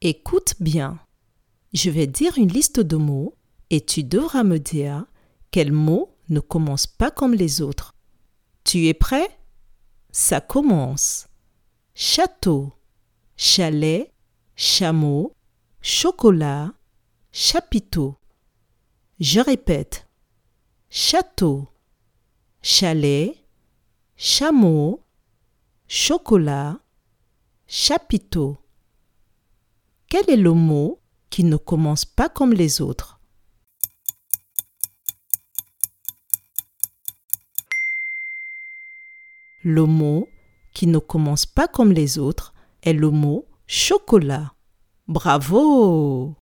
Écoute bien. Je vais dire une liste de mots et tu devras me dire quel mot ne commence pas comme les autres. Tu es prêt? Ça commence. Château, chalet, chameau, chocolat, chapiteau. Je répète. Château, chalet, chameau, chocolat, chapiteau. Quel est le mot qui ne commence pas comme les autres? Le mot qui ne commence pas comme les autres est le mot chocolat. Bravo